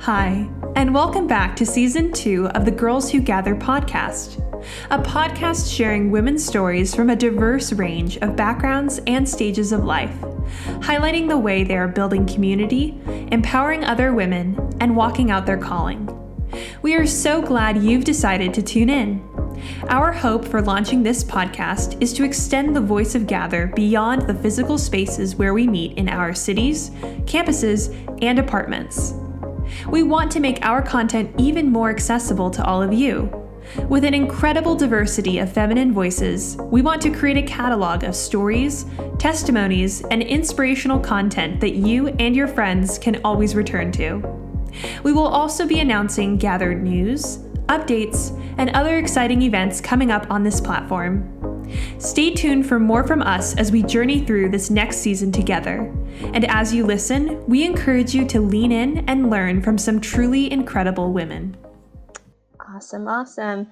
Hi, and welcome back to season two of the Girls Who Gather podcast, a podcast sharing women's stories from a diverse range of backgrounds and stages of life, highlighting the way they are building community, empowering other women, and walking out their calling. We are so glad you've decided to tune in. Our hope for launching this podcast is to extend the voice of Gather beyond the physical spaces where we meet in our cities, campuses, and apartments. We want to make our content even more accessible to all of you. With an incredible diversity of feminine voices, we want to create a catalog of stories, testimonies, and inspirational content that you and your friends can always return to. We will also be announcing gathered news, updates, and other exciting events coming up on this platform. Stay tuned for more from us as we journey through this next season together. And as you listen, we encourage you to lean in and learn from some truly incredible women. Awesome, awesome.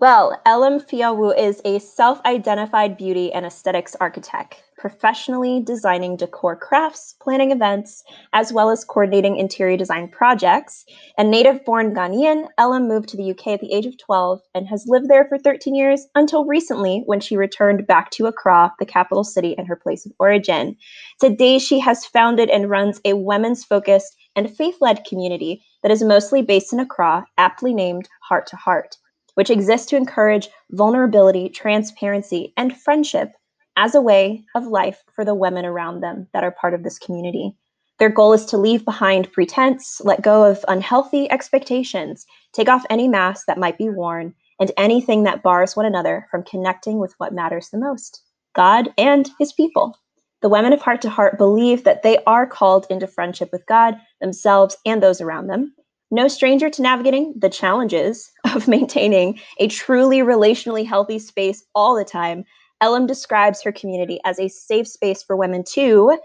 Well, Elom Fiawoo is a self identified beauty and aesthetics architect, professionally designing decor crafts, planning events, as well as coordinating interior design projects. A native born Ghanaian, Elom moved to the UK at the age of 12 and has lived there for 13 years until recently when she returned back to Accra, the capital city and her place of origin. Today, she has founded and runs a women's focused and faith led community that is mostly based in Accra, aptly named Heart to Heart which exists to encourage vulnerability, transparency, and friendship as a way of life for the women around them that are part of this community. Their goal is to leave behind pretense, let go of unhealthy expectations, take off any mask that might be worn, and anything that bars one another from connecting with what matters the most God and His people. The women of Heart to Heart believe that they are called into friendship with God, themselves, and those around them, no stranger to navigating the challenges of maintaining a truly relationally healthy space all the time, Elom describes her community as a safe space for women to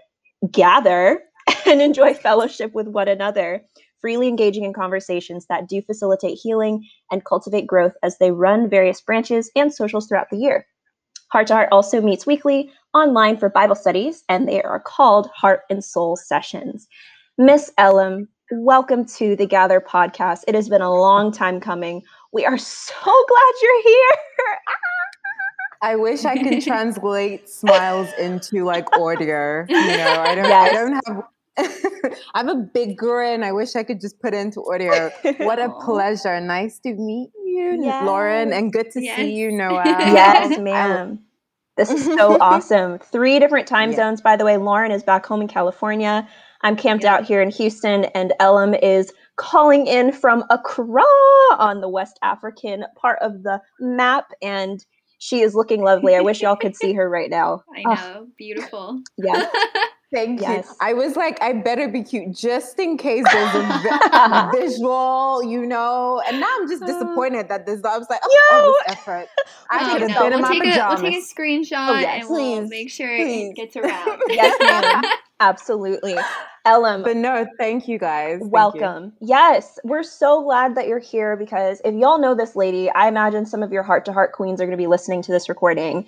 gather and enjoy fellowship with one another, freely engaging in conversations that do facilitate healing and cultivate growth as they run various branches and socials throughout the year. Heart to Heart also meets weekly online for Bible studies, and they are called Heart and Soul Sessions. Miss Elom, welcome to the Gather podcast. It has been a long time coming. We are so glad you're here. I wish I could translate smiles into like audio. You know, I don't. Yes. I don't have. I'm a big grin. I wish I could just put it into audio. What a pleasure! Nice to meet you, yes. Lauren, and good to yes. see you, Noah. Yes, ma'am. This is so awesome. Three different time yeah. zones, by the way. Lauren is back home in California. I'm camped yeah. out here in Houston, and Elom is calling in from Accra on the West African part of the map. And she is looking lovely. I wish y'all could see her right now. I know. Oh. Beautiful. Yeah. Thank yes. you. I was like, I better be cute just in case there's a vi- visual, you know. And now I'm just uh. disappointed that this. I was like, oh, all this effort. I could have been we'll in my pajamas. A, we'll take a screenshot oh, yes, and please, we'll make sure please. it gets around. yes, ma'am. Absolutely. Ellen. But no, thank you guys. Welcome. You. Yes, we're so glad that you're here because if y'all know this lady, I imagine some of your heart to heart queens are going to be listening to this recording.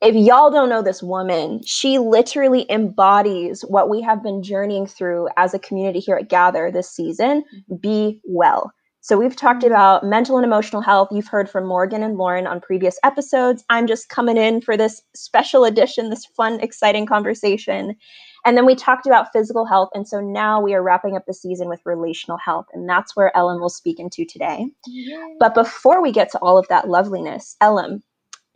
If y'all don't know this woman, she literally embodies what we have been journeying through as a community here at Gather this season be well. So, we've talked mm-hmm. about mental and emotional health. You've heard from Morgan and Lauren on previous episodes. I'm just coming in for this special edition, this fun, exciting conversation. And then we talked about physical health. And so now we are wrapping up the season with relational health. And that's where Elom will speak into today. Yay. But before we get to all of that loveliness, Elom,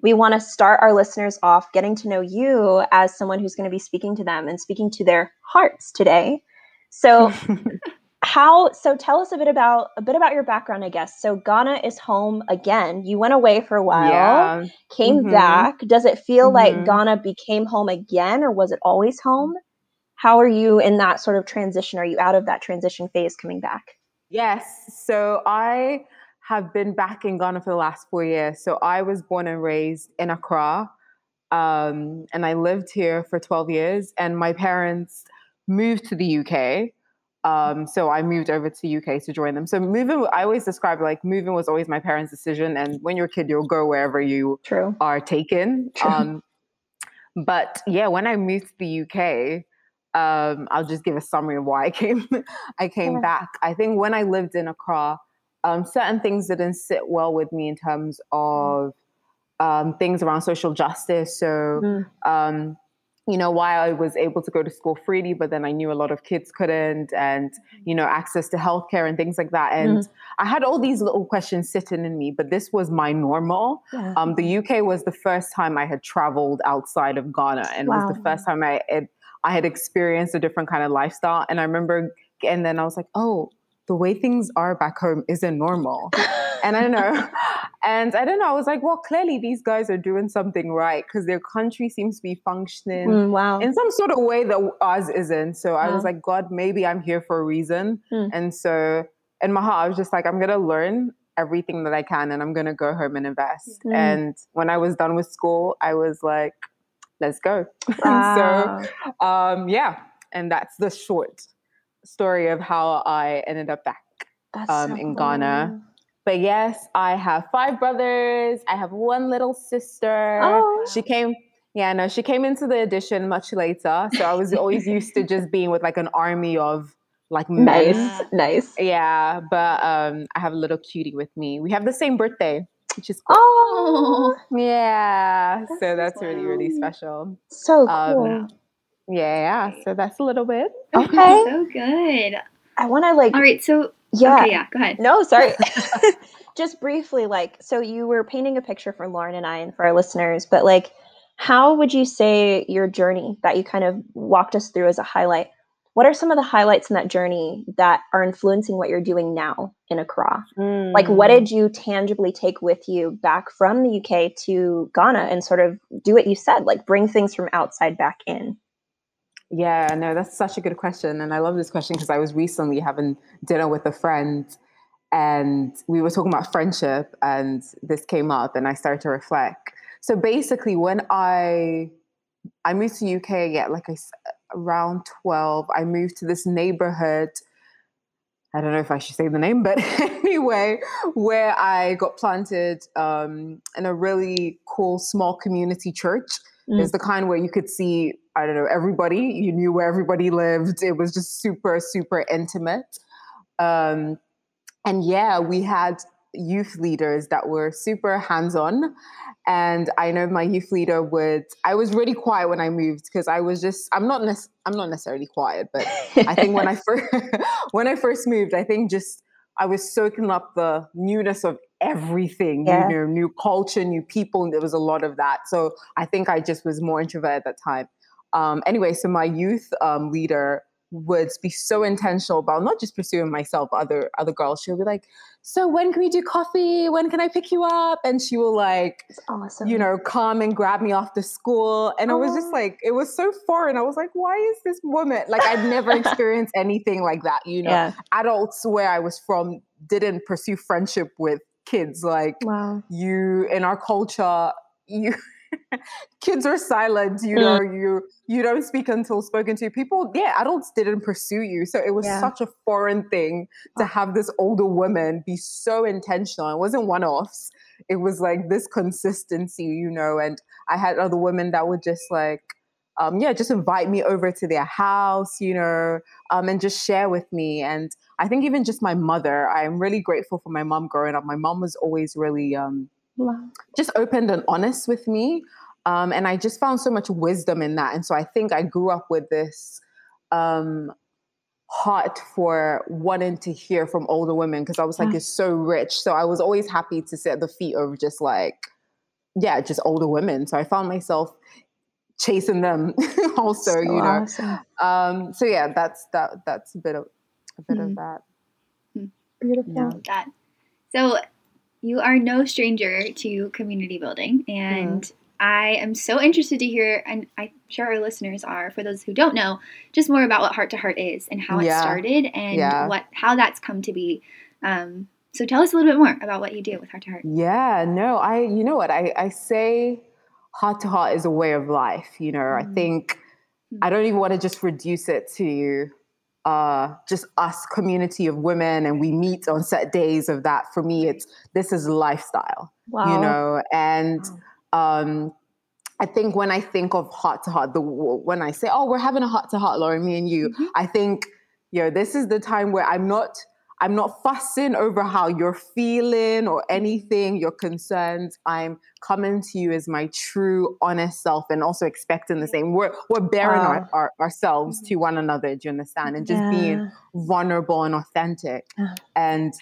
we want to start our listeners off getting to know you as someone who's going to be speaking to them and speaking to their hearts today. So, how so tell us a bit about a bit about your background i guess so ghana is home again you went away for a while yeah. came mm-hmm. back does it feel mm-hmm. like ghana became home again or was it always home how are you in that sort of transition? Are you out of that transition phase coming back? Yes. So I have been back in Ghana for the last four years. So I was born and raised in Accra. Um, and I lived here for 12 years. And my parents moved to the UK. Um, so I moved over to the UK to join them. So moving, I always describe like moving was always my parents' decision. And when you're a kid, you'll go wherever you True. are taken. True. Um, but yeah, when I moved to the UK, um, I'll just give a summary of why I came. I came yeah. back. I think when I lived in Accra, um, certain things didn't sit well with me in terms of um, things around social justice. So, mm. um, you know, why I was able to go to school freely, but then I knew a lot of kids couldn't, and you know, access to healthcare and things like that. And mm. I had all these little questions sitting in me, but this was my normal. Yeah. Um, the UK was the first time I had traveled outside of Ghana, and wow. it was the first time I had, I had experienced a different kind of lifestyle. And I remember, and then I was like, oh, the way things are back home isn't normal. and I don't know. And I don't know. I was like, well, clearly these guys are doing something right because their country seems to be functioning mm, wow. in some sort of way that ours isn't. So I was like, God, maybe I'm here for a reason. Mm. And so in my heart, I was just like, I'm going to learn everything that I can and I'm going to go home and invest. Mm. And when I was done with school, I was like, let's go. Wow. so, um, yeah. And that's the short story of how I ended up back um, so in cool. Ghana. But yes, I have five brothers. I have one little sister. Oh. She came, yeah, no, she came into the addition much later. So I was always used to just being with like an army of like men. Nice, nice. Yeah, but um, I have a little cutie with me. We have the same birthday, which is cool. Oh, yeah. That's so that's really, really special. So um, cool. Um, yeah, so that's a little bit. Okay. so good. I want to like. All right, so yeah, okay, yeah. Go ahead. No, sorry. Just briefly, like, so you were painting a picture for Lauren and I, and for our listeners, but like, how would you say your journey that you kind of walked us through as a highlight? What are some of the highlights in that journey that are influencing what you're doing now in Accra? Mm. Like, what did you tangibly take with you back from the UK to Ghana and sort of do what you said, like bring things from outside back in? Yeah, no, that's such a good question. And I love this question because I was recently having dinner with a friend and we were talking about friendship and this came up and I started to reflect. So basically when I I moved to UK at like I, around 12, I moved to this neighborhood I don't know if I should say the name, but anyway, where I got planted um, in a really cool small community church. Mm. It's the kind where you could see I don't know, everybody. You knew where everybody lived. It was just super, super intimate. Um, and yeah, we had youth leaders that were super hands on. And I know my youth leader would. I was really quiet when I moved because I was just. I'm not. Ne- I'm not necessarily quiet, but I think when I first when I first moved, I think just I was soaking up the newness of everything, yeah. you know, new culture, new people. And there was a lot of that. So I think I just was more introvert at that time. Um, anyway, so my youth um, leader would be so intentional about not just pursuing myself, other other girls. She'll be like, "So when can we do coffee? When can I pick you up?" And she will like, awesome. you know, come and grab me off the school. And oh. it was just like, it was so foreign. I was like, "Why is this woman like?" I'd never experienced anything like that. You know, yeah. adults where I was from didn't pursue friendship with kids. Like, wow. you in our culture, you kids are silent you know mm. you you don't speak until spoken to people yeah adults didn't pursue you so it was yeah. such a foreign thing to have this older woman be so intentional it wasn't one-offs it was like this consistency you know and i had other women that would just like um, yeah, just invite me over to their house, you know, um, and just share with me. And I think even just my mother, I'm really grateful for my mom growing up. My mom was always really um, just open and honest with me. Um, and I just found so much wisdom in that. And so I think I grew up with this um, heart for wanting to hear from older women because I was like, yeah. it's so rich. So I was always happy to sit at the feet of just like, yeah, just older women. So I found myself chasing them also, so you know. Awesome. Um, so yeah, that's that that's a bit of a bit mm. of hmm. that. Hmm. Beautiful. Yeah. That. So you are no stranger to community building and mm. I am so interested to hear, and I'm sure our listeners are, for those who don't know, just more about what Heart to Heart is and how yeah. it started and yeah. what how that's come to be. Um, so tell us a little bit more about what you do with Heart to Heart. Yeah, no, I you know what I I say, Heart to Heart is a way of life. You know, mm. I think mm. I don't even want to just reduce it to uh, just us community of women and we meet on set days of that for me it's this is lifestyle wow. you know and um, I think when I think of heart to heart, the when I say, "Oh, we're having a heart to heart, Lauren, me and you," mm-hmm. I think, you know, this is the time where I'm not I'm not fussing over how you're feeling or anything, your concerns. I'm coming to you as my true, honest self and also expecting the same. We're, we're bearing our, our, ourselves mm-hmm. to one another, do you understand? And just yeah. being vulnerable and authentic. Uh-huh. And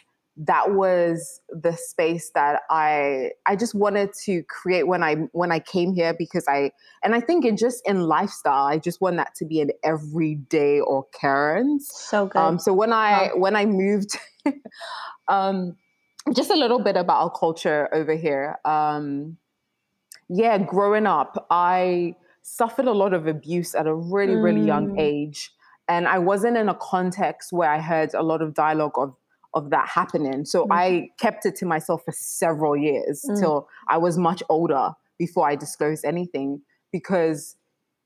that was the space that I I just wanted to create when I when I came here because I and I think in just in lifestyle I just want that to be an everyday occurrence. So good. Um, so when I when I moved, um, just a little bit about our culture over here. Um, yeah, growing up, I suffered a lot of abuse at a really really young mm. age, and I wasn't in a context where I heard a lot of dialogue of of that happening. So mm. I kept it to myself for several years mm. till I was much older before I disclosed anything because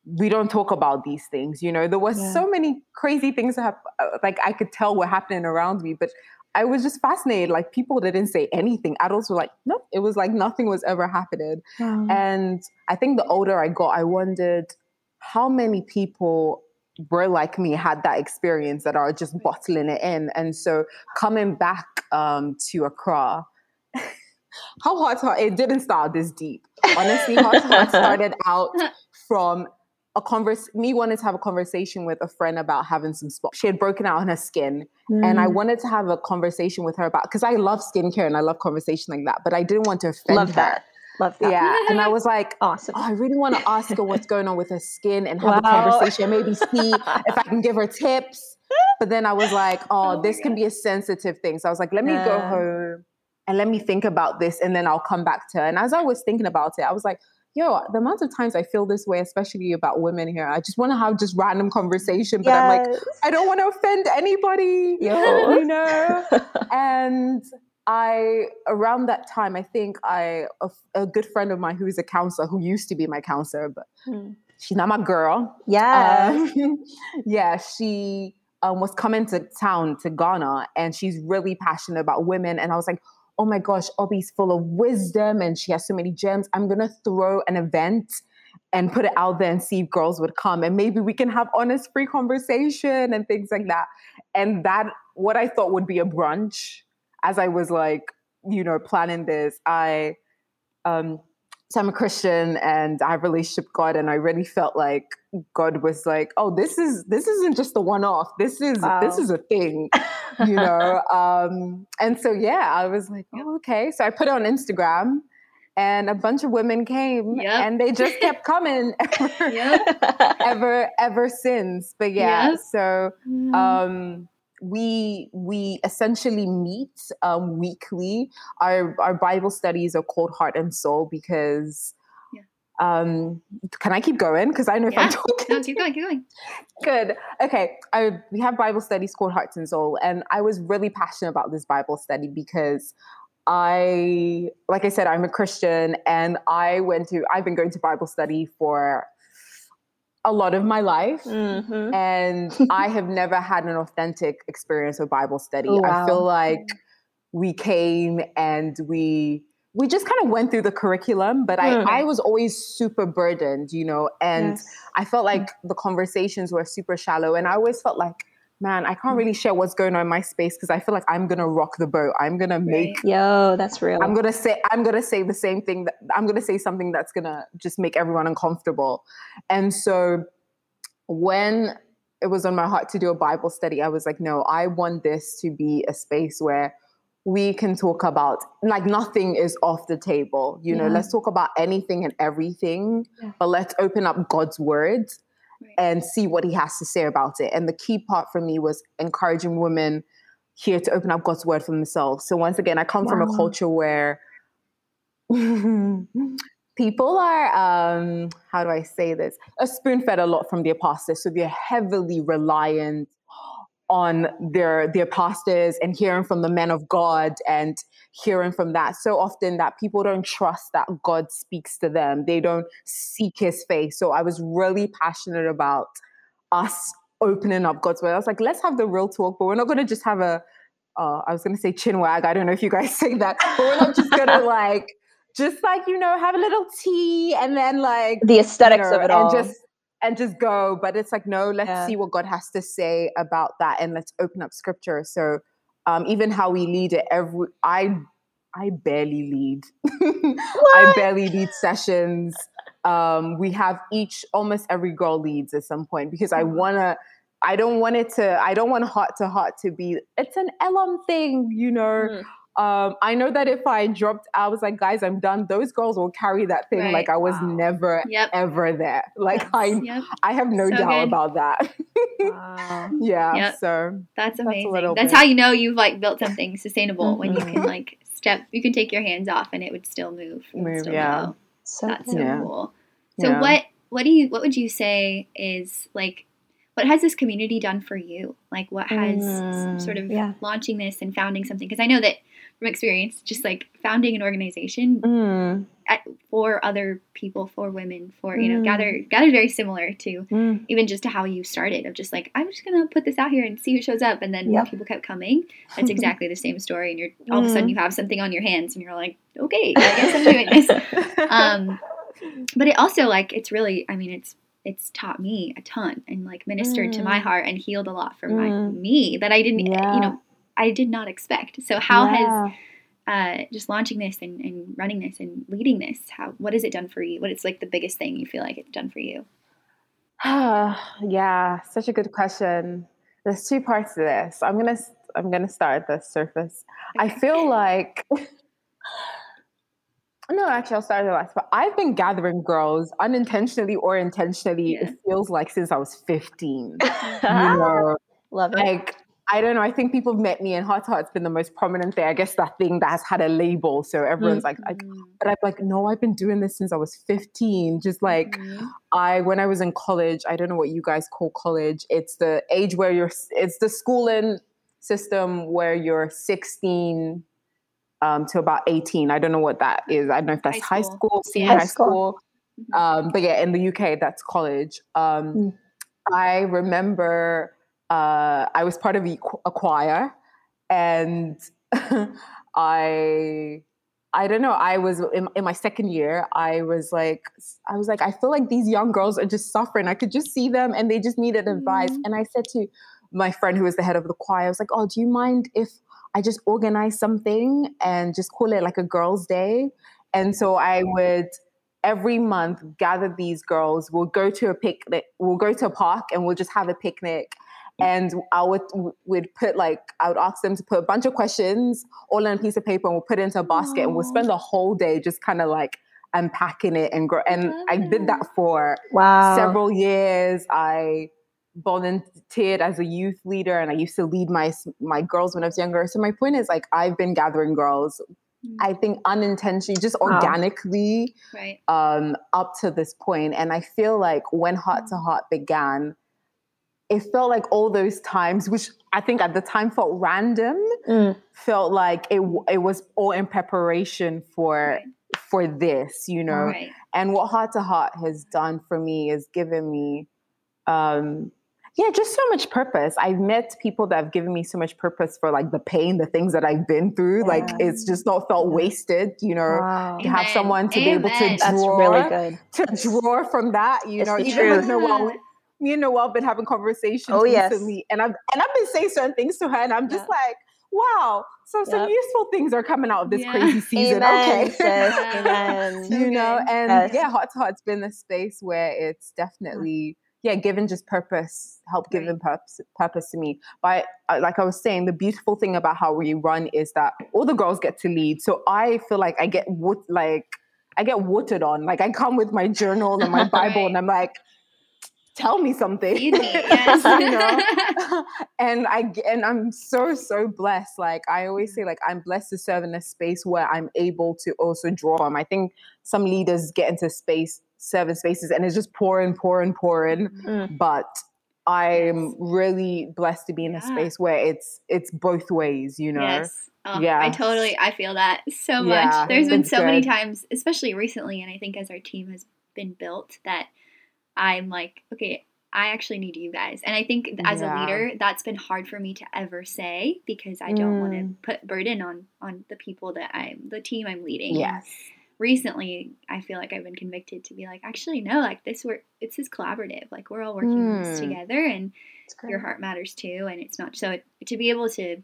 we don't talk about these things. You know, there were yeah. so many crazy things that have, uh, like I could tell were happening around me, but I was just fascinated. Like people didn't say anything. Adults were like, nope. It was like nothing was ever happening. And I think the older I got, I wondered how many people were like me had that experience that are just bottling it in. And so coming back um, to accra how hot, to it didn't start this deep. Honestly hot heart started out from a converse me wanted to have a conversation with a friend about having some spots she had broken out on her skin. Mm. and i mm. wanted to have a conversation with her about because i love skincare and i love conversation like that but i didn't want to offend love her. that Love that. Yeah. And I was like, awesome. Oh, I really want to ask her what's going on with her skin and have wow. a conversation, maybe see if I can give her tips. But then I was like, oh, oh this can be a sensitive thing. So I was like, let me yeah. go home and let me think about this and then I'll come back to her. And as I was thinking about it, I was like, yo, the amount of times I feel this way, especially about women here, I just want to have just random conversation, but yes. I'm like, I don't want to offend anybody, yo. you know? and I around that time, I think I a, a, good friend of mine who is a counselor who used to be my counselor, but hmm. she's not my girl. Yeah, um, yeah, she um, was coming to town to Ghana, and she's really passionate about women. And I was like, oh my gosh, Obi's full of wisdom, and she has so many gems. I'm gonna throw an event and put it out there and see if girls would come, and maybe we can have honest, free conversation and things like that. And that what I thought would be a brunch as I was like, you know, planning this, I, um, so I'm a Christian and I have relationship God, and I really felt like God was like, "Oh, this is this isn't just a one-off. This is wow. this is a thing, you know." um, and so yeah, I was like, "Oh, okay." So I put it on Instagram, and a bunch of women came, yep. and they just kept coming ever, yep. ever, ever since. But yeah, yep. so. Mm-hmm. Um, we we essentially meet um, weekly. Our our Bible studies are called Heart and Soul because. Yeah. Um, can I keep going? Because I know if yeah. I'm talking. No, keep going, keep going. Good. Okay. I we have Bible studies called Hearts and Soul, and I was really passionate about this Bible study because I, like I said, I'm a Christian, and I went to. I've been going to Bible study for a lot of my life. Mm-hmm. And I have never had an authentic experience of Bible study. Oh, wow. I feel like we came and we we just kind of went through the curriculum, but mm. I, I was always super burdened, you know, and yes. I felt like the conversations were super shallow. And I always felt like, man, I can't really mm-hmm. share what's going on in my space because I feel like I'm gonna rock the boat. I'm gonna make yo, that's real. I'm gonna say I'm gonna say the same thing that I'm gonna say something that's gonna just make everyone uncomfortable. And so when it was on my heart to do a Bible study, I was like, no, I want this to be a space where we can talk about like nothing is off the table you know yeah. let's talk about anything and everything yeah. but let's open up god's and see what he has to say about it. And the key part for me was encouraging women here to open up God's word for themselves. So once again, I come wow. from a culture where people are um, how do I say this? A spoon fed a lot from the apostles. So they're heavily reliant on their their pastors and hearing from the men of God and hearing from that so often that people don't trust that God speaks to them. They don't seek his face. So I was really passionate about us opening up God's word. I was like, let's have the real talk, but we're not gonna just have a uh, I was gonna say chin wag. I don't know if you guys say that, but we're not just gonna like just like you know have a little tea and then like the aesthetics you know, of it all. and just and just go. But it's like no, let's Yeah. see what God has to say about that, and let's open up Scripture. So um, even how we lead it, every I I barely lead. I barely lead sessions. Um, we have each almost every girl leads at some point because I Mm-hmm. wanna. I don't want it to. I don't want heart to heart to be. It's an Elom thing, you know. Mm. Um, I know that if I dropped, I was like, guys, I'm done. Those girls will carry that thing Right. like I was Wow. never Yep. ever there. Like Yes. I, Yep. I have no So doubt good. about that. Wow. yeah. Yep. So That's amazing. little That's how you know you've like built something sustainable when you can like step you can take your hands off and it would still move. Move, still yeah. So That's so. Yeah. cool. So Yeah. what what do you what would you say is like what has this community done for you? Like what has Mm, sort of yeah. launching this and founding something because I know that from experience just like founding an organization mm, at, for other people for women for you know Mm. gather gather very similar to mm, even just to how you started of just like I'm just gonna put this out here and see who shows up, and then Yep. people kept coming. That's exactly the same story, and you're all of a sudden you have something on your hands, and you're like, okay, I guess I'm doing this. Um, but it also like it's really, I mean, it's it's taught me a ton and like ministered to my Mm. heart and healed a lot for my Mm. me that I didn't, Yeah. you know, I did not expect. So how has uh, just launching this and, and running this and leading this, how what has it done for you? What is like the biggest thing you feel like it's done for you? yeah, such a good question. There's two parts to this. I'm gonna I'm gonna start at the surface. I feel like no, actually, I'll start at the last. But I've been gathering girls unintentionally or intentionally. Yeah. It feels like since I was 15. you know, Love it. like I don't know. I think people have met me, and heart to heart's been the most prominent thing. I guess that thing that has had a label, so everyone's like, like, Mm. but I'm like, no, I've been doing this since I was 15. Just like Mhm. I, when I was in college, I don't know what you guys call college. It's the age where you're, it's the schooling system where you're 16 um, to about 18. I don't know what that is. I don't know if that's High high school. school, senior High high school. Mhm. Um, but yeah, in the UK, that's college. Um, Mm. I remember uh, I was part of a a choir, and I I don't know. I was in, in my second year. I was like, I was like, I feel like these young girls are just suffering. I could just see them, and they just needed advice. Mhm. And I said to my friend who was the head of the choir, I was like, Oh, do you mind if I just organize something and just call it like a girls' day? And so I would every month gather these girls. We'll go to a picnic. We'll go to a park and we'll just have a picnic. And I would would put like I would ask them to put a bunch of questions all on a piece of paper and we'll put it into a basket and we'll spend the whole day just kind of like unpacking it and grow. And I did that for wow. several years. I volunteered as a youth leader and I used to lead my my girls when I was younger. So my point is like I've been gathering girls. Mm. I think unintentionally, just organically, right. um, up to this point. And I feel like when Heart to Heart began, it felt like all those times, which I think at the time felt random, Mm. felt like it it was all in preparation for Right. for this, you know. Right. And what Heart to Heart has done for me is given me, um, yeah, just so much purpose. I've met people that have given me so much purpose for like the pain, the things that I've been through. Like it's just not felt wasted, you know. Wow. To have someone to be able to Amen. draw, That's really good. to draw from that, you It's know. the Even with. Noelle, me and Noelle have been having conversations Oh, yes. recently, and I've and I've been saying certain things to her, and I'm just like, wow, so some useful things are coming out of this Yeah. crazy season. Amen, okay, sis. Amen. So you know, and Yes. yeah, Heart to Heart's been a space where it's definitely yeah, given just purpose, help Right. given purpose, purpose to me. But uh, like I was saying, the beautiful thing about how we run is that all the girls get to lead. So I feel like I get what like I get watered on. Like I come with my journal and my Bible, Right. and I'm like, tell me something. Me. Yes. you know? and I and I'm so so blessed. Like I always say, like I'm blessed to serve in a space where I'm able to also draw from. I think some leaders get into space, service spaces, and it's just pouring, pouring, pouring. Mm. But I'm Yes. really blessed to be in a Yeah. space where it's it's both ways. You know. Yes. Oh, I totally I feel that so Yeah, much. There's been so many times, especially recently, and I think as our team has been built, that I'm like, okay, I actually need you guys. And I think as a leader, that's been hard for me to ever say because I don't want to Mm. put burden on on the people that I'm the team I'm leading. Yes. Recently I feel like I've been convicted to be like, actually, no, like this work, it's this collaborative. Like we're all working on this Mm. together, and your heart matters too. And it's not so it, to be able to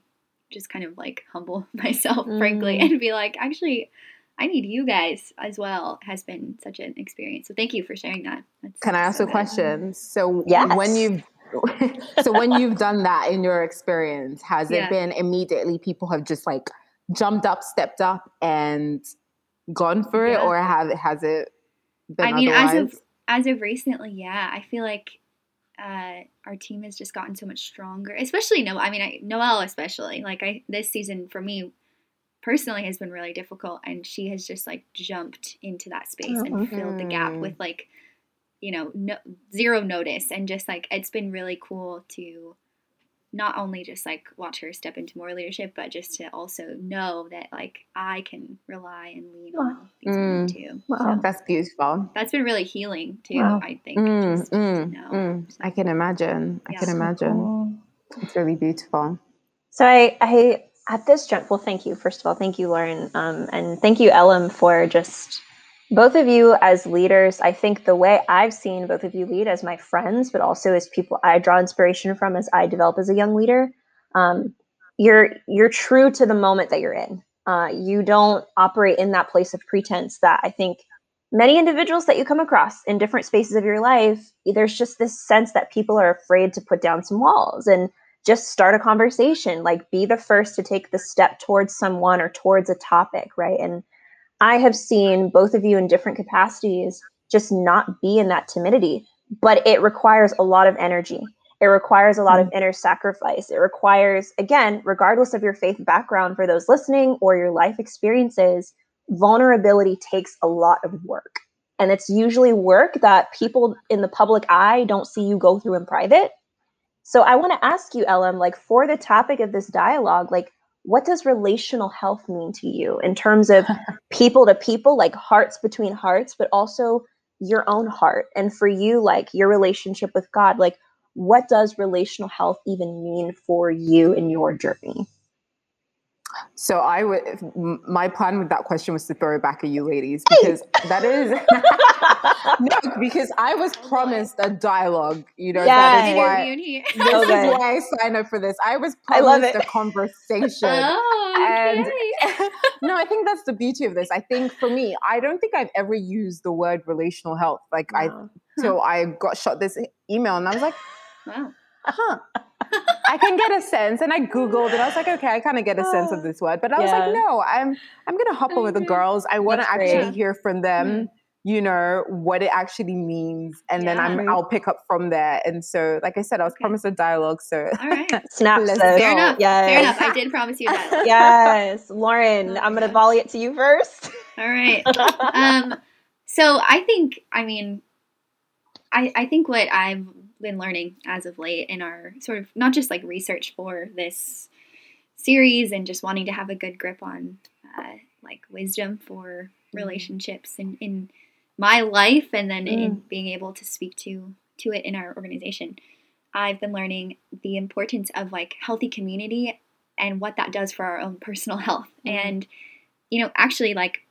just kind of like humble myself, frankly, Mm. and be like, actually, I need you guys as well. Has been such an experience. So thank you for sharing that. That's Can I ask so a good. question? So Yes. when you've so when you've done that in your experience, has Yeah. it been immediately people have just like jumped up, stepped up, and gone for it, or have has it been I mean, otherwise? as of as of recently, yeah, I feel like uh, our team has just gotten so much stronger. Especially no, I mean, I, Noelle especially. Like I, this season for me personally has been really difficult, and she has just like jumped into that space and filled the gap Mhm. with like, you know, no, zero notice, and just like it's been really cool to not only just like watch her step into more leadership, but just to also know that like I can rely and lean on these women Mm. too. Wow. So That's beautiful. that's been really healing too. Wow. I think. Mm, just to mm, know. mm. So, I can imagine. I can So imagine. It's really beautiful. So I, I at this jump. Well, thank you first of all. Thank you, Lauren, um, and thank you, Elom, for just both of you as leaders. I think the way I've seen both of you lead as my friends, but also as people I draw inspiration from as I develop as a young leader. Um, you're you're true to the moment that you're in. Uh, you don't operate in that place of pretense that I think many individuals that you come across in different spaces of your life. There's just this sense that people are afraid to put down some walls and just start a conversation like be the first to take the step towards someone or towards a topic right and i have seen both of you in different capacities just not be in that timidity but it requires a lot of energy. It requires a lot of mm. inner sacrifice. It requires again regardless of your faith background for those listening or your life experiences vulnerability takes a lot of work. And it's usually work that people in the public eye don't see you go through in private. So I want to ask you, Elom, like for the topic of this dialogue, like what does relational health mean to you in terms of people to people, like hearts between hearts, but also your own heart? And for you, like your relationship with God, like what does relational health even mean for you in your journey? So I would. My plan with that question was to throw it back at you, ladies, because that is no, because I was promised a dialogue. You know, that is why. Interview in here. This Okay. is why I signed up for this. I was promised it. a conversation. Oh, And- okay. no, I think that's the beauty of this. I think for me, I don't think I've ever used the word relational health. Like I, Wow. so I got shot this email, and I was like, wow. huh. I can get a sense, and I googled, and I was like, okay, I kind of get a sense of uh, this word, but I was like, no, I'm I'm gonna hop on with the mm-hmm. girls. I want to That's actually great. hear from them, mm-hmm. you know, what it actually means, and then I'm I'll pick up from there. And so, like I said, I was Okay. promised a dialogue, so All right. Snap, Let's sis. Fair enough. Yes. Fair enough. I did promise you that. yes, Lauren, Oh, I'm gonna yes. volley it to you first. All right. Um, so I think, I mean, I, I think what I've been learning as of late in our sort of not just like research for this series and just wanting to have a good grip on uh, like wisdom for relationships in, in my life and then in being able to speak to to it in our organization. I've been learning the importance of like healthy community and what that does for our own personal health. Mm. and you know actually like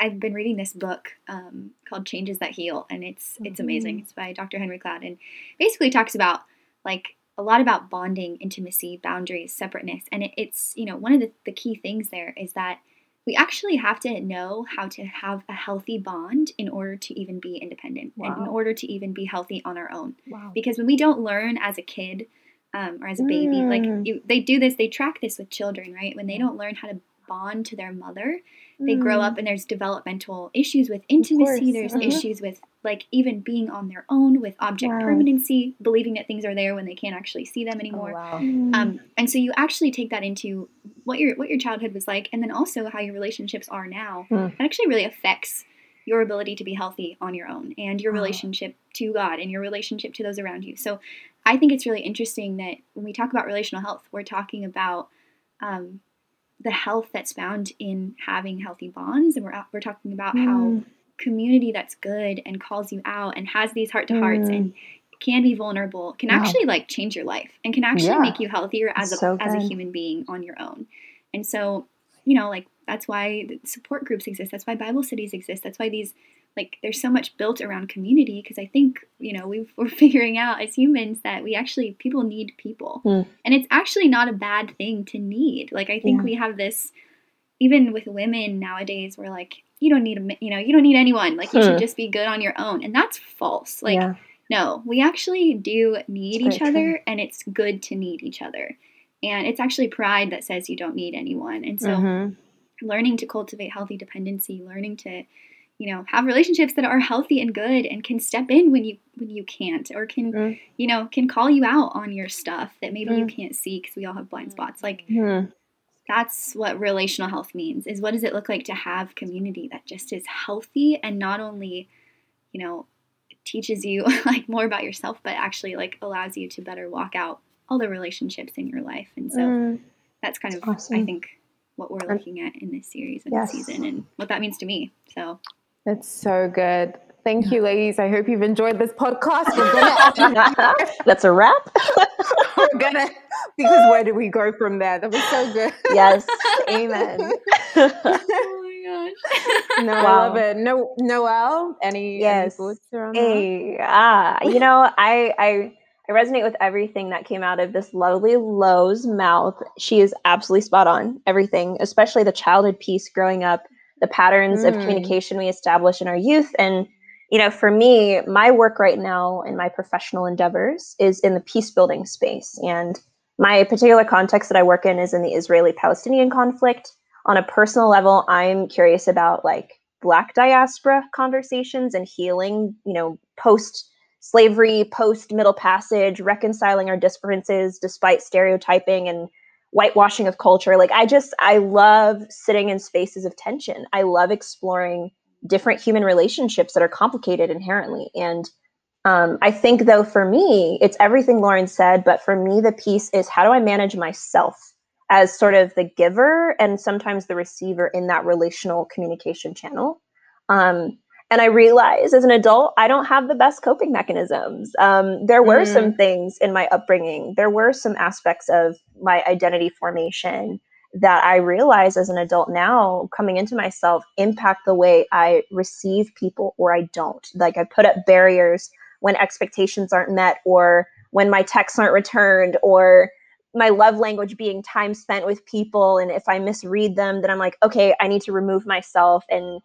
I've been reading this book um, called Changes That Heal, and it's it's amazing. It's by Dr. Henry Cloud, and basically talks about like a lot about bonding, intimacy, boundaries, separateness, and it, it's you know one of the, the key things there is that we actually have to know how to have a healthy bond in order to even be independent and in order to even be healthy on our own wow. because when we don't learn as a kid um, or as a baby like Mm. you, they do this they track this with children right when they don't learn how to bond to their mother they grow up and there's developmental issues with intimacy there's mhm. issues with like even being on their own with object Wow. permanency believing that things are there when they can't actually see them Oh, anymore wow. um, and so you actually take that into what your what your childhood was like and then also how your relationships are now Hmm. it actually really affects your ability to be healthy on your own and your Wow. relationship to god and your relationship to those around you so i think it's really interesting that when we talk about relational health we're talking about um, the health that's found in having healthy bonds and we're, we're talking about how community that's good and calls you out and has these heart to hearts Mm. and can be vulnerable can Wow. actually like change your life and can actually Yeah. make you healthier as a as a human being on your own. And so, you know, like that's why support groups exist. That's why Bible studies exist. That's why these like there's so much built around community because I think you know we are figuring out as humans that we actually people need people, Mm. and it's actually not a bad thing to need. Like I think Yeah. we have this even with women nowadays. We're like you don't need a you know you don't need anyone. Like you Hmm. should just be good on your own, and that's false. Like yeah. no, we actually do need It's each other, and it's good to need each other. And it's actually pride that says you don't need anyone. And so, Mhm. learning to cultivate healthy dependency, learning to, you know, have relationships that are healthy and good, and can step in when you when you can't, or can Mm. you know can call you out on your stuff that maybe you Mm. can't see because we all have blind spots. Like Hmm. that's what relational health means. Is what does it look like to have community that just is healthy and not only, you know, teaches you like more about yourself, but actually like allows you to better walk out all the relationships in your life. And so Mm. that's kind of I think what we're looking at in this series and Yes. this season and what that means to me. So That's so good. Thank you, ladies. I hope you've enjoyed this podcast. We're gonna, That's a wrap. we're gonna because where do we go from there? That was so good. yes. Amen. Oh my gosh. No, I Wow. love it. No, Noelle, any, any Yes. thoughts around that? Hey, ah, you know, I, I I resonate with everything that came out of this lovely Lowe's mouth. She is absolutely spot on. Everything, especially the childhood piece growing up, the patterns of Mm. communication we establish in our youth. And, you know, for me, my work right now in my professional endeavors is in the peace building space. And my particular context that I work in is in the Israeli Palestinian conflict. On a personal level, I'm curious about like black diaspora conversations and healing, you know, post slavery, post middle passage, reconciling our differences despite stereotyping and whitewashing of culture. Like I just I love sitting in spaces of tension. I love exploring different human relationships that are complicated inherently. And um, I think though for me, it's everything Lauren said, but for me the piece is how do I manage myself as sort of the giver and sometimes the receiver in that relational communication channel. Um, and I realized as an adult, I don't have the best coping mechanisms. Um, there were some things in my upbringing, there were some aspects of my identity formation that I realize as an adult now, coming into myself, impact the way I receive people or I don't. Like I put up barriers when expectations aren't met, or when my texts aren't returned, or my love language being time spent with people. And if I misread them, then I'm like, okay, I need to remove myself and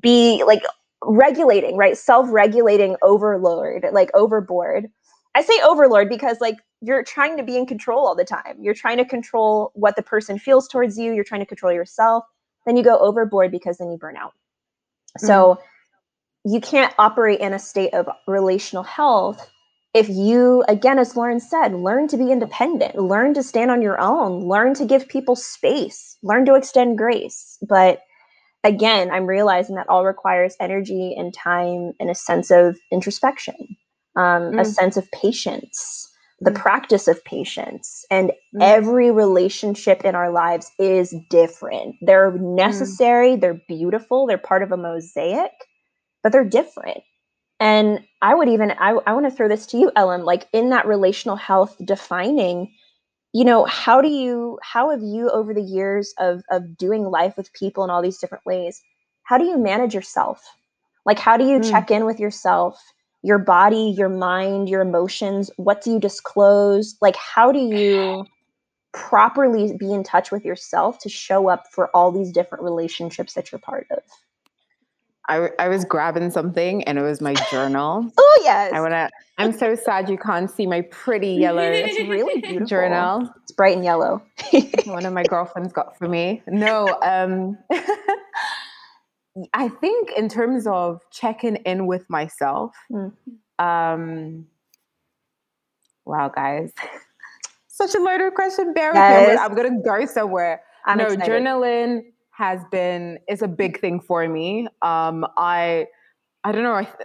be like regulating, right? Self regulating overlord, like overboard. I say overlord because like you're trying to be in control all the time. You're trying to control what the person feels towards you. You're trying to control yourself. Then you go overboard because then you burn out. So mm-hmm. you can't operate in a state of relational health if you, again, as Lauren said, learn to be independent, learn to stand on your own, learn to give people space, learn to extend grace. But again, I'm realizing that all requires energy and time and a sense of introspection, um, a Mm. sense of patience, the Mm. practice of patience. And Mm. every relationship in our lives is different. They're necessary, they're beautiful, they're part of a mosaic, but they're different. And I would even, I, I want to throw this to you, Elom, like in that relational health defining, you know, how do you, how have you over the years of, of doing life with people in all these different ways, how do you manage yourself? Like, how do you Mm. check in with yourself, your body, your mind, your emotions? What do you disclose? Like, how do you properly be in touch with yourself to show up for all these different relationships that you're part of? I, I was grabbing something and it was my journal. Oh, yes. I wanna. I'm so sad you can't see my pretty yellow it's really beautiful. journal. It's bright and yellow. One of my girlfriends got for me. No, um, I think in terms of checking in with myself. Mm. Um, wow, guys, such a loaded question. Bear with me. I'm gonna, I'm gonna go somewhere. I'm no, excited. journaling has been is a big thing for me. Um, I I don't know. I th-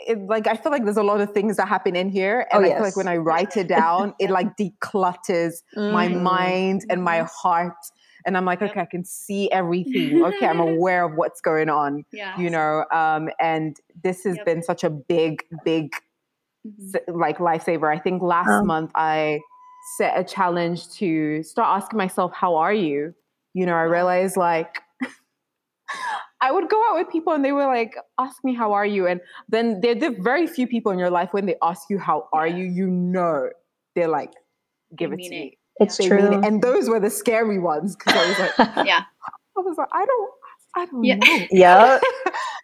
it, like I feel like there's a lot of things that happen in here, and Oh, I feel like when I write it down, it like declutters my Mm. mind and my heart, and I'm like, okay, I can see everything. Okay, I'm aware of what's going on. Yeah. You know, um, and this has Yep. been such a big, big Mhm. like lifesaver. I think last Wow. month I set a challenge to start asking myself, "How are you?" You know, I realized like I would go out with people and they were like, ask me, how are you? And then there are very few people in your life when they ask you, how are you? You know, they're like, give They it to mean me. It's They true. mean it. And those were the scary ones because I was like, Yeah. I was like, I don't, I don't Yeah. know. yeah.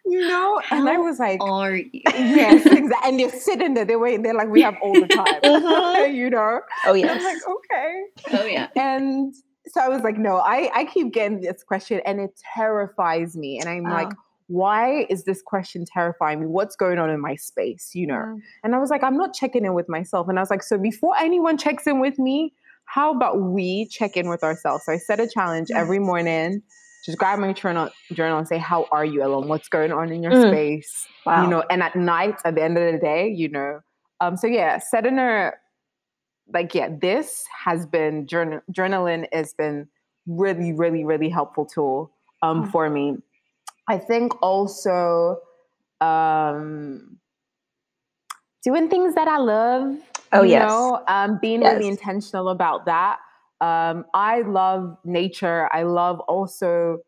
You know? And I was like, Are you? yes, exactly. And they're sitting there, they're waiting, they're like, we have all the time. Mhm. you know? Oh And yes. I'm like, okay. Oh yeah. And so I was like, no, I, I keep getting this question and it terrifies me. And I'm like, why is this question terrifying me? What's going on in my space? You know? Wow. And I was like, I'm not checking in with myself. And I was like, so before anyone checks in with me, how about we check in with ourselves? So I set a challenge every morning. Just grab my journal, journal and say, How are you, Elom? What's going on in your Mm. space? Wow. You know, and at night, at the end of the day, you know. Um, so yeah, setting a like, yeah, this has been journal journaling has been really, really, really helpful tool um Mm. for me. I think also um doing things that I love. Oh, you yes. know, um, being really intentional about that. Um, I love nature. I love also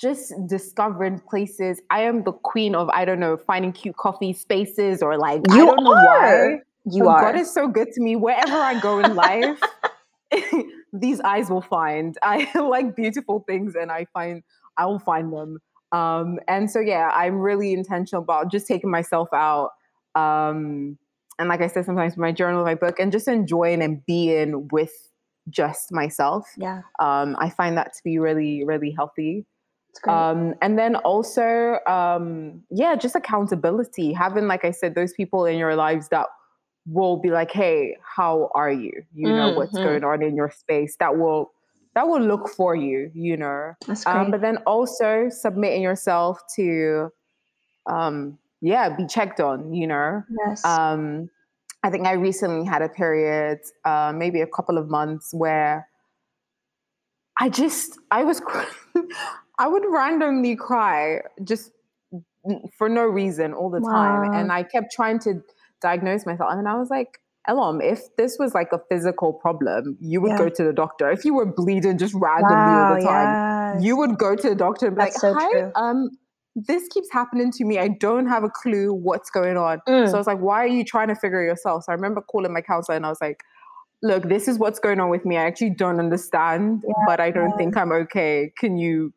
just discovering places. I am the queen of I don't know finding cute coffee spaces or like I You don't know are. why. You are. God is so good to me. Wherever I go in life, these eyes will find. I like beautiful things, and I find I will find them. Um, and so, yeah, I'm really intentional about just taking myself out. Um, and like I said, sometimes my journal, my book, and just enjoying and being with just myself. yeah. Um, I find that to be really, really healthy. Um, and then also, um, yeah, just accountability. Having, like I said, those people in your lives that will be like, "Hey, how are you? You know what's Mhm. going on in your space." That will that will look for you. You know. That's great. Um, but then also submitting yourself to, um, yeah, be checked on. You know. yes. Um, I think I recently had a period, uh, maybe a couple of months, where I just I was I would randomly cry just for no reason all the time, and I kept trying to diagnose myself, and I was like. Elom, if this was like a physical problem, you would Yeah. go to the doctor. If you were bleeding just randomly all the time, Yes. you would go to the doctor and be That's like, so "Hi, true. um, this keeps happening to me. I don't have a clue what's going on." Mm. So I was like, "Why are you trying to figure it yourself?" So I remember calling my counselor and I was like, "Look, this is what's going on with me. I actually don't understand, but I don't think I'm okay. Can you?"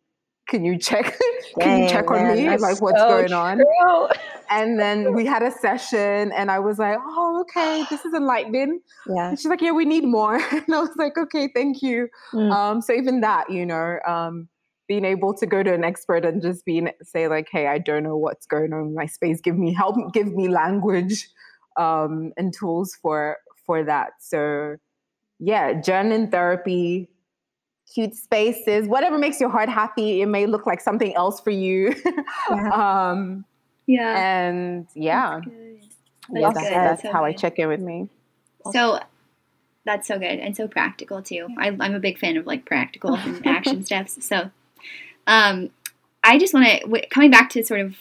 Can you check? Can you check on man, me? Like what's so going on? true. And then we had a session, and I was like, "Oh, okay, this is enlightening." Yeah. And she's like, "Yeah, we need more." And I was like, "Okay, thank you." Mm. Um, so even that, you know, um, being able to go to an expert and just being say like, "Hey, I don't know what's going on in my space. Give me help. Give me language um, and tools for for that." So yeah, journaling therapy, cute spaces, whatever makes your heart happy. It may look like something else for you. Yeah. um, Yeah. and yeah, That's good. yeah, that's, that's So how I check in with me. So that's so good and so practical too. I, I'm a big fan of like practical and action steps. So, um, I just want to w- coming back to sort of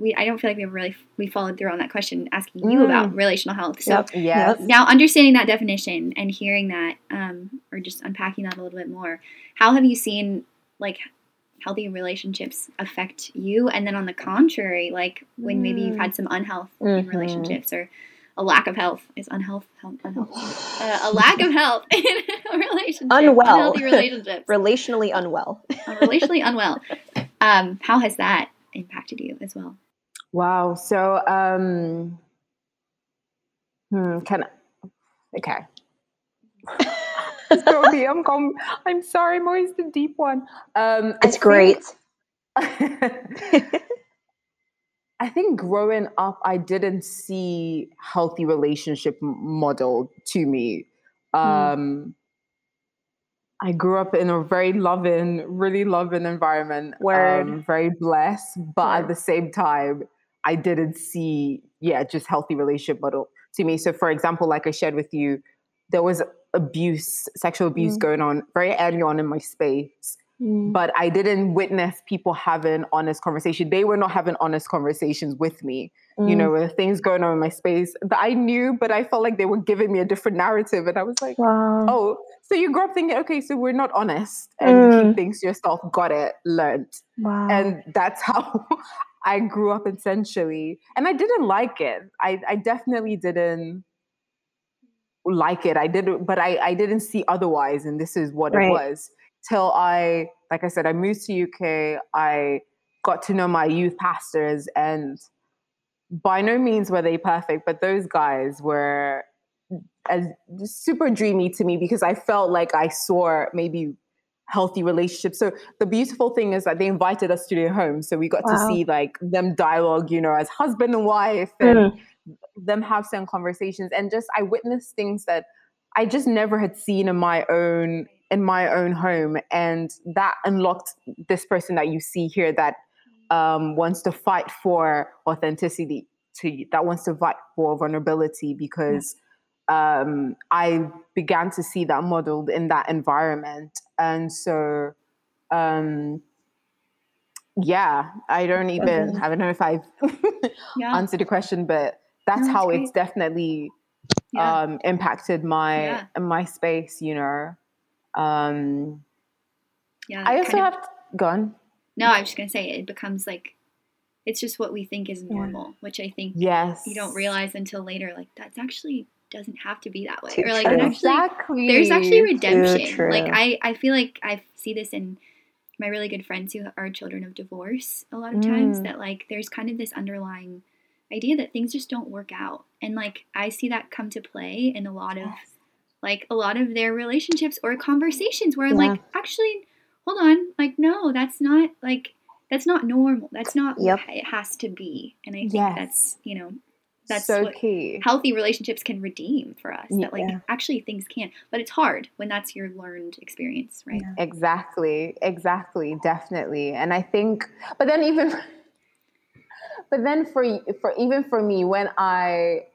we. I don't feel like we have really we followed through on that question asking you Mm. about relational health. So Yep. Yes. now understanding that definition and hearing that, um, or just unpacking that a little bit more, how have you seen like healthy relationships affect you? And then on the contrary, like when maybe you've had some unhealth in Mhm. relationships or a lack of health is unhealth, health, unhealth uh, a lack of health in a relationship, Unwell. unhealthy relationships, Relationally unwell. uh, relationally unwell. Um, how has that impacted you as well? Wow. So, um, hmm, can I, okay. It's gonna be, I'm going, I'm sorry, always the deep one. Um, It's great. I think growing up, I didn't see healthy relationship model to me. Um, I grew up in a very loving, really loving environment. Word. Um, very blessed, but at the same time, I didn't see, yeah, just healthy relationship model to me. So, for example, like I shared with you, there was abuse, sexual abuse Mm. going on very early on in my space. mm. but I didn't witness people having honest conversation. They were not having honest conversations with me. Mm. You know, with things going on in my space that I knew, but I felt like they were giving me a different narrative. And I was like, wow. oh, so you grew up thinking, okay, so we're not honest and mm. you keep things to yourself. Got it, learned. Wow. And that's how I grew up essentially. And I didn't like it. I, I definitely didn't like it. I didn't, but I, I didn't see otherwise. And this is what right. it was till I, like I said, I moved to UK. I got to know my youth pastors, and by no means were they perfect, but those guys were as super dreamy to me because I felt like I saw maybe healthy relationships. So the beautiful thing is that they invited us to their home, so we got wow. to see like them dialogue, you know, as husband and wife, and mm. them have some conversations, and just I witnessed things that I just never had seen in my own in my own home and that unlocked this person that you see here that um, wants to fight for authenticity to that wants to fight for vulnerability because um, i began to see that modeled in that environment and so um, yeah i don't even i don't know if i've yeah. answered the question but that's no, how great. it's definitely yeah. um, impacted my yeah. my space you know um, yeah. I also have to, gone. No, I was just gonna say it becomes like it's just what we think is normal, which I think yes you don't realize until later. Like that's actually doesn't have to be that way, Too or like actually exactly. there's actually redemption. Like I I feel like I see this in my really good friends who are children of divorce a lot of times mm. that like there's kind of this underlying idea that things just don't work out and like i see that come to play in a lot of yes like a lot of their relationships or conversations where I'm yeah. like, actually, hold on, like, no, that's not like that's not normal. That's not yep. what it has to be. And I think yes. that's you know that's so key. healthy relationships can redeem for us. That like actually things can, but it's hard when that's your learned experience, right? Yeah. Exactly, exactly, definitely. And I think, but then even. But then for for even for me, when I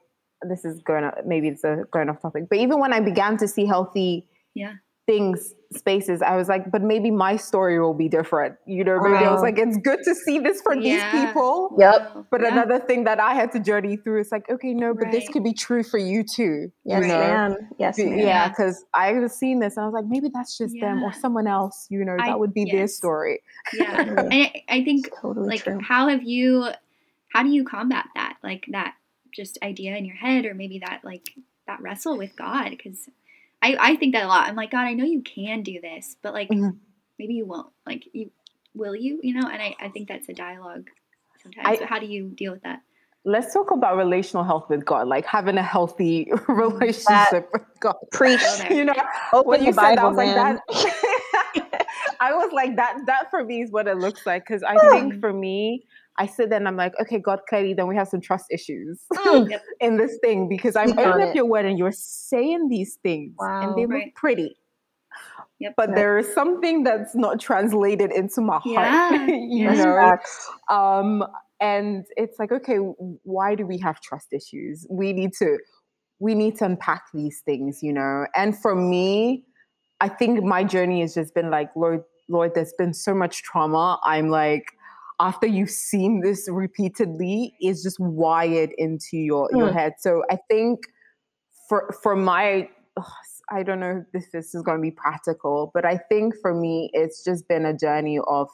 this is going off, maybe it's a going off topic, but even when I began to see healthy yeah. Things, spaces, I was like, but maybe my story will be different. You know, maybe I was like, it's good to see this for yeah. these people. Yep. But yeah. another thing that I had to journey through is like, okay, no, but right. this could be true for you too. Yes, you know? ma'am. Yes, ma'am. Yeah, because I was seeing this and I was like, maybe that's just them or someone else. You know, I, that would be yes. their story. Yeah, and I, I think totally like, true. how have you? How do you combat that? Like that just idea in your head or maybe that like that wrestle with God because I, I think that a lot. I'm like, God, I know you can do this, but like mm-hmm. maybe you won't. Like you will you, you know? And I, I think that's a dialogue sometimes. I, so how do you deal with that? Let's talk about relational health with God, like having a healthy relationship that, with God. Preach. You know, Open when you said Bible, that, I was man. like that. I was like that. That for me is what it looks like because I think for me, I sit there and I'm like, okay, God, clearly, then we have some trust issues mm. in this thing because I'm opening up your word and you're saying these things wow. and they right. look pretty. Yep. But there is something that's not translated into my yeah. heart, you know. Um, and it's like, okay, why do we have trust issues? We need to, we need to unpack these things, you know. And for me, I think my journey has just been like, Lord, Lord, there's been so much trauma. I'm like, after you've seen this repeatedly is just wired into your mm. your head so i think for for my i don't know if this is going to be practical but i think for me it's just been a journey of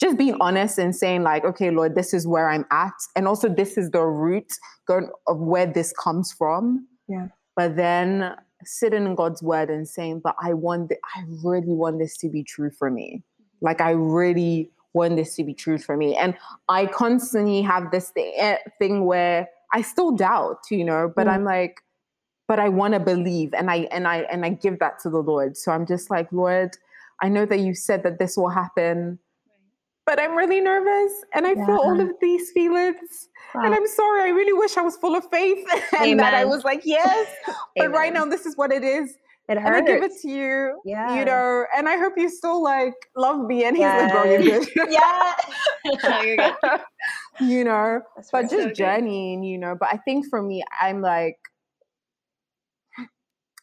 just being honest and saying like okay lord this is where i'm at and also this is the root of where this comes from yeah but then sitting in god's word and saying but i want th- i really want this to be true for me like i really want this to be true for me. And I constantly have this eh, thing where I still doubt, you know, but mm. I'm like, but I want to believe and I and I and I give that to the Lord. So I'm just like, Lord, I know that you said that this will happen, but I'm really nervous and I yeah. feel all of these feelings. Wow. And I'm sorry, I really wish I was full of faith and Amen. that I was like, yes, but right now this is what it is. It hurts. And I give it to you. Yeah. You know, and I hope you still like love me. And he's yes. like, bro, you're good. yeah. no, you're good. you know, That's but just so journeying, you know. But I think for me, I'm like,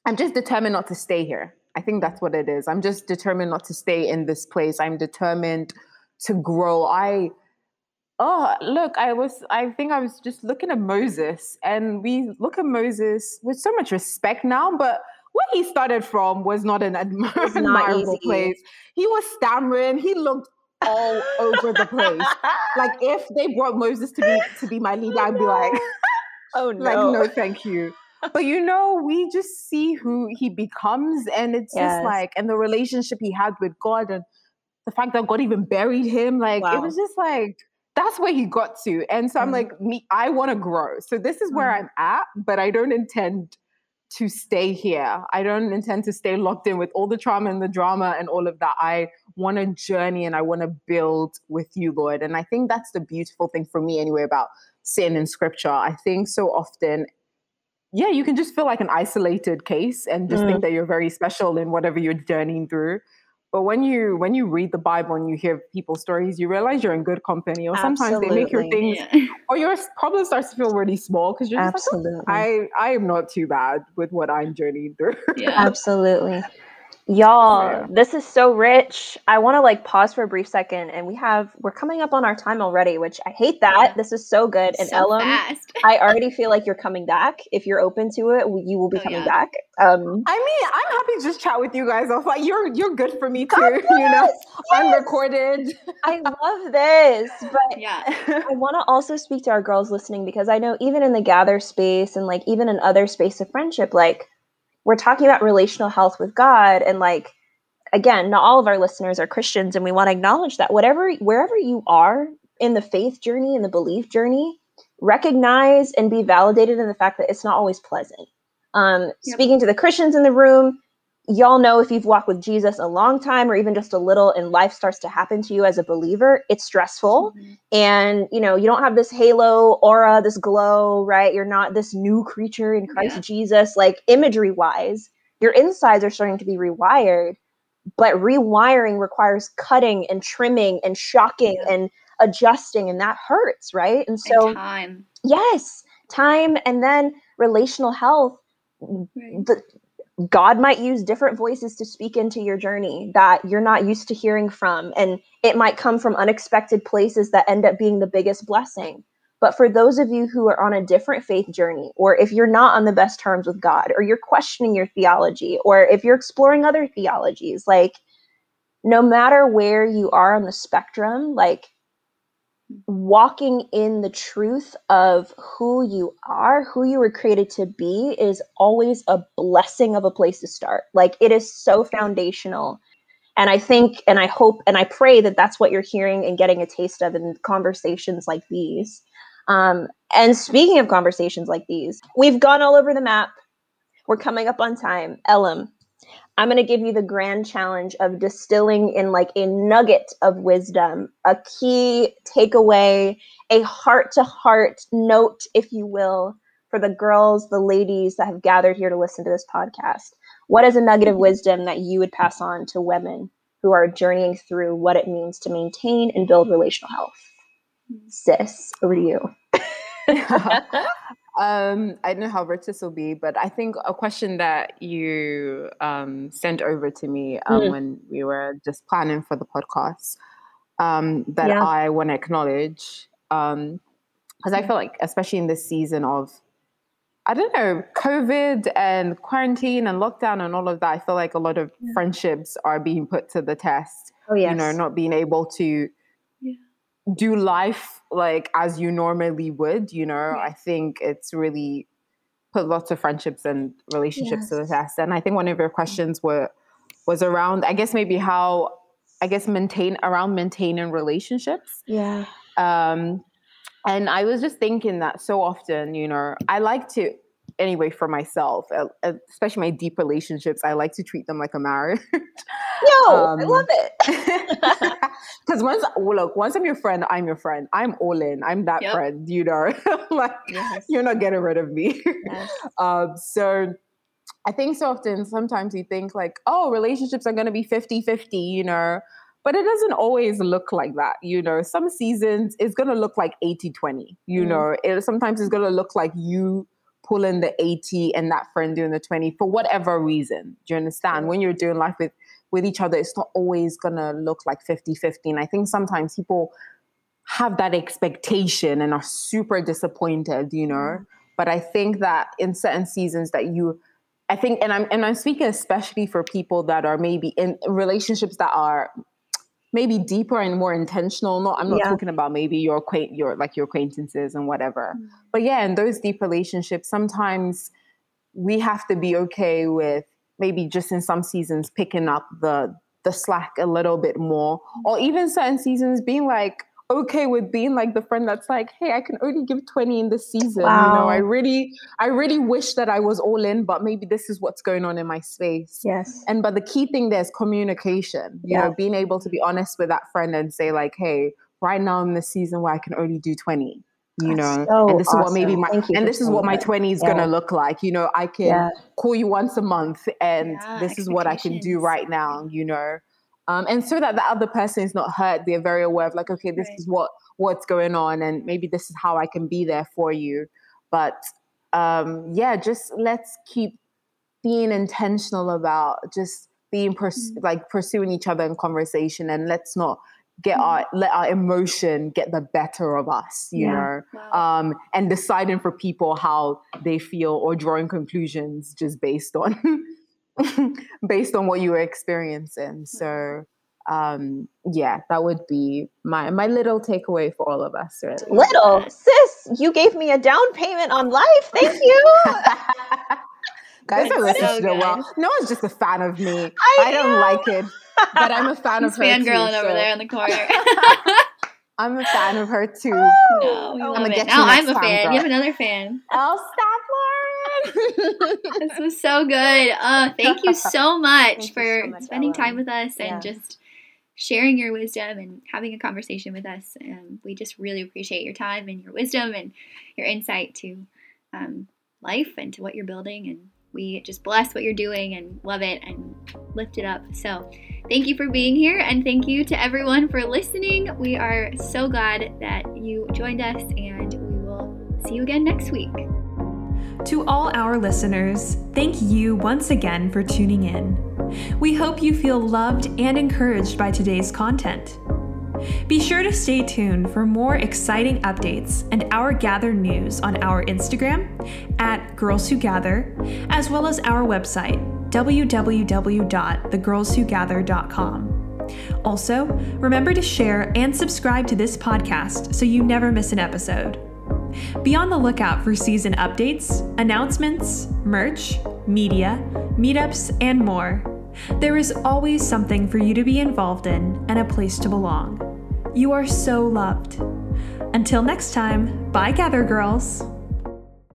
I'm just determined not to stay here. I think that's what it is. I'm just determined not to stay in this place. I'm determined to grow. I oh look, I was I think I was just looking at Moses and we look at Moses with so much respect now, but where he started from was not an admir- admirable place. He was stammering, he looked all over the place. like if they brought Moses to be to be my leader, I'd be like, oh no, like no, thank you. But you know, we just see who he becomes, and it's yes. just like, and the relationship he had with God, and the fact that God even buried him, like wow. it was just like that's where he got to. And so mm-hmm. I'm like, me, I want to grow. So this is where mm-hmm. I'm at, but I don't intend to stay here. I don't intend to stay locked in with all the trauma and the drama and all of that. I want to journey and I want to build with you, Lord. And I think that's the beautiful thing for me, anyway, about sin in scripture. I think so often, yeah, you can just feel like an isolated case and just mm. think that you're very special in whatever you're journeying through. But when you when you read the Bible and you hear people's stories, you realize you're in good company. Or sometimes Absolutely. they make your things, yeah. or your problem starts to feel really small because you're Absolutely. Like, oh, I I am not too bad with what I'm journeying through. Yeah. Absolutely. Y'all, yeah. this is so rich. I want to like pause for a brief second, and we have we're coming up on our time already, which I hate that. Yeah. This is so good. And so Elom. I already feel like you're coming back. If you're open to it, you will be oh, coming yeah. back. Um, I mean, I'm happy to just chat with you guys. Off like you're you're good for me too. Yes, you know, yes. I'm recorded. I love this, but yeah, I want to also speak to our girls listening because I know even in the gather space and like even in other space of friendship, like we're talking about relational health with God and like again, not all of our listeners are Christians and we want to acknowledge that whatever wherever you are in the faith journey and the belief journey, recognize and be validated in the fact that it's not always pleasant. Um, yep. Speaking to the Christians in the room, y'all know if you've walked with Jesus a long time or even just a little and life starts to happen to you as a believer, it's stressful. Mm-hmm. And you know, you don't have this halo aura, this glow, right? You're not this new creature in Christ yeah. Jesus, like imagery wise. Your insides are starting to be rewired, but rewiring requires cutting and trimming and shocking yeah. and adjusting, and that hurts, right? And so and time. Yes, time and then relational health. Right. The, God might use different voices to speak into your journey that you're not used to hearing from. And it might come from unexpected places that end up being the biggest blessing. But for those of you who are on a different faith journey, or if you're not on the best terms with God, or you're questioning your theology, or if you're exploring other theologies, like no matter where you are on the spectrum, like walking in the truth of who you are, who you were created to be, is always a blessing of a place to start. Like it is so foundational. And I think, and I hope, and I pray that that's what you're hearing and getting a taste of in conversations like these. Um, and speaking of conversations like these, we've gone all over the map. We're coming up on time. Elom, I'm going to give you the grand challenge of distilling in like a nugget of wisdom, a key takeaway, a heart to heart note, if you will, for the girls, the ladies that have gathered here to listen to this podcast. What is a nugget of wisdom that you would pass on to women who are journeying through what it means to maintain and build relational health? Hmm. Sis, over to you. Um, I don't know how rich this will be, but I think a question that you um, sent over to me um, mm. when we were just planning for the podcast um, that yeah. I want to acknowledge because um, I feel like, especially in this season of I don't know, COVID and quarantine and lockdown and all of that, I feel like a lot of yeah. friendships are being put to the test. Oh, yes. You know, not being able to do life like as you normally would, you know, I think it's really put lots of friendships and relationships yes. to the test. And I think one of your questions were was around, I guess maybe how I guess maintain around maintaining relationships. Yeah. Um and I was just thinking that so often, you know, I like to anyway for myself, uh, uh, especially my deep relationships, I like to treat them like a marriage. Yo, um, I love it. Because once, look, once I'm your friend, I'm your friend. I'm all in. I'm that yep. friend, you know. like yes. you're not getting rid of me. Yes. Um, so I think so often, sometimes we think like, oh, relationships are going to be 50 50, you know. But it doesn't always look like that, you know. Some seasons it's going to look like 80 20, you mm. know. It, sometimes it's going to look like you pulling the 80 and that friend doing the 20 for whatever reason. Do you understand? When you're doing life with with each other, it's not always gonna look like 50-50. And I think sometimes people have that expectation and are super disappointed, you know. Mm-hmm. But I think that in certain seasons that you I think and I'm and I'm speaking especially for people that are maybe in relationships that are maybe deeper and more intentional. Not I'm not yeah. talking about maybe your acquaint your like your acquaintances and whatever. Mm-hmm. But yeah, in those deep relationships, sometimes we have to be okay with maybe just in some seasons picking up the the slack a little bit more, or even certain seasons being like, okay with being like the friend that's like, hey, I can only give 20 in this season. Wow. You know, I really, I really wish that I was all in, but maybe this is what's going on in my space. Yes. And but the key thing there is communication. You yeah. know, being able to be honest with that friend and say, like, hey, right now I'm in the season where I can only do 20 you know so and this awesome. is what maybe my and this is what my 20 is yeah. gonna look like you know i can yeah. call you once a month and yeah, this is what i can do right now you know um, and so that the other person is not hurt they're very aware of like okay this right. is what what's going on and maybe this is how i can be there for you but um, yeah just let's keep being intentional about just being pers- mm-hmm. like pursuing each other in conversation and let's not get mm-hmm. our let our emotion get the better of us you yeah. know wow. um, and deciding for people how they feel or drawing conclusions just based on based on what you were experiencing. So um yeah that would be my my little takeaway for all of us really little sis you gave me a down payment on life thank you guys are listening so to well no one's just a fan of me i, I don't like it but i'm a fan He's of her fangirling too, over there in the corner I'm a fan of her too. No, we love it. Now I'm a fan. Girl. You have another fan. i'll stop, this was so good. Uh, thank you so much thank for so much, spending Elom. time with us and just sharing your wisdom and having a conversation with us. And we just really appreciate your time and your wisdom and your insight to um, life and to what you're building. And we just bless what you're doing and love it and lift it up. So, thank you for being here and thank you to everyone for listening. We are so glad that you joined us and we will see you again next week. To all our listeners, thank you once again for tuning in. We hope you feel loved and encouraged by today's content. Be sure to stay tuned for more exciting updates and our Gather news on our Instagram at Girls Who Gather, as well as our website, www.thegirlswhogather.com. Also, remember to share and subscribe to this podcast so you never miss an episode. Be on the lookout for season updates, announcements, merch, media, meetups, and more. There is always something for you to be involved in and a place to belong. You are so loved. Until next time, bye, Gather Girls.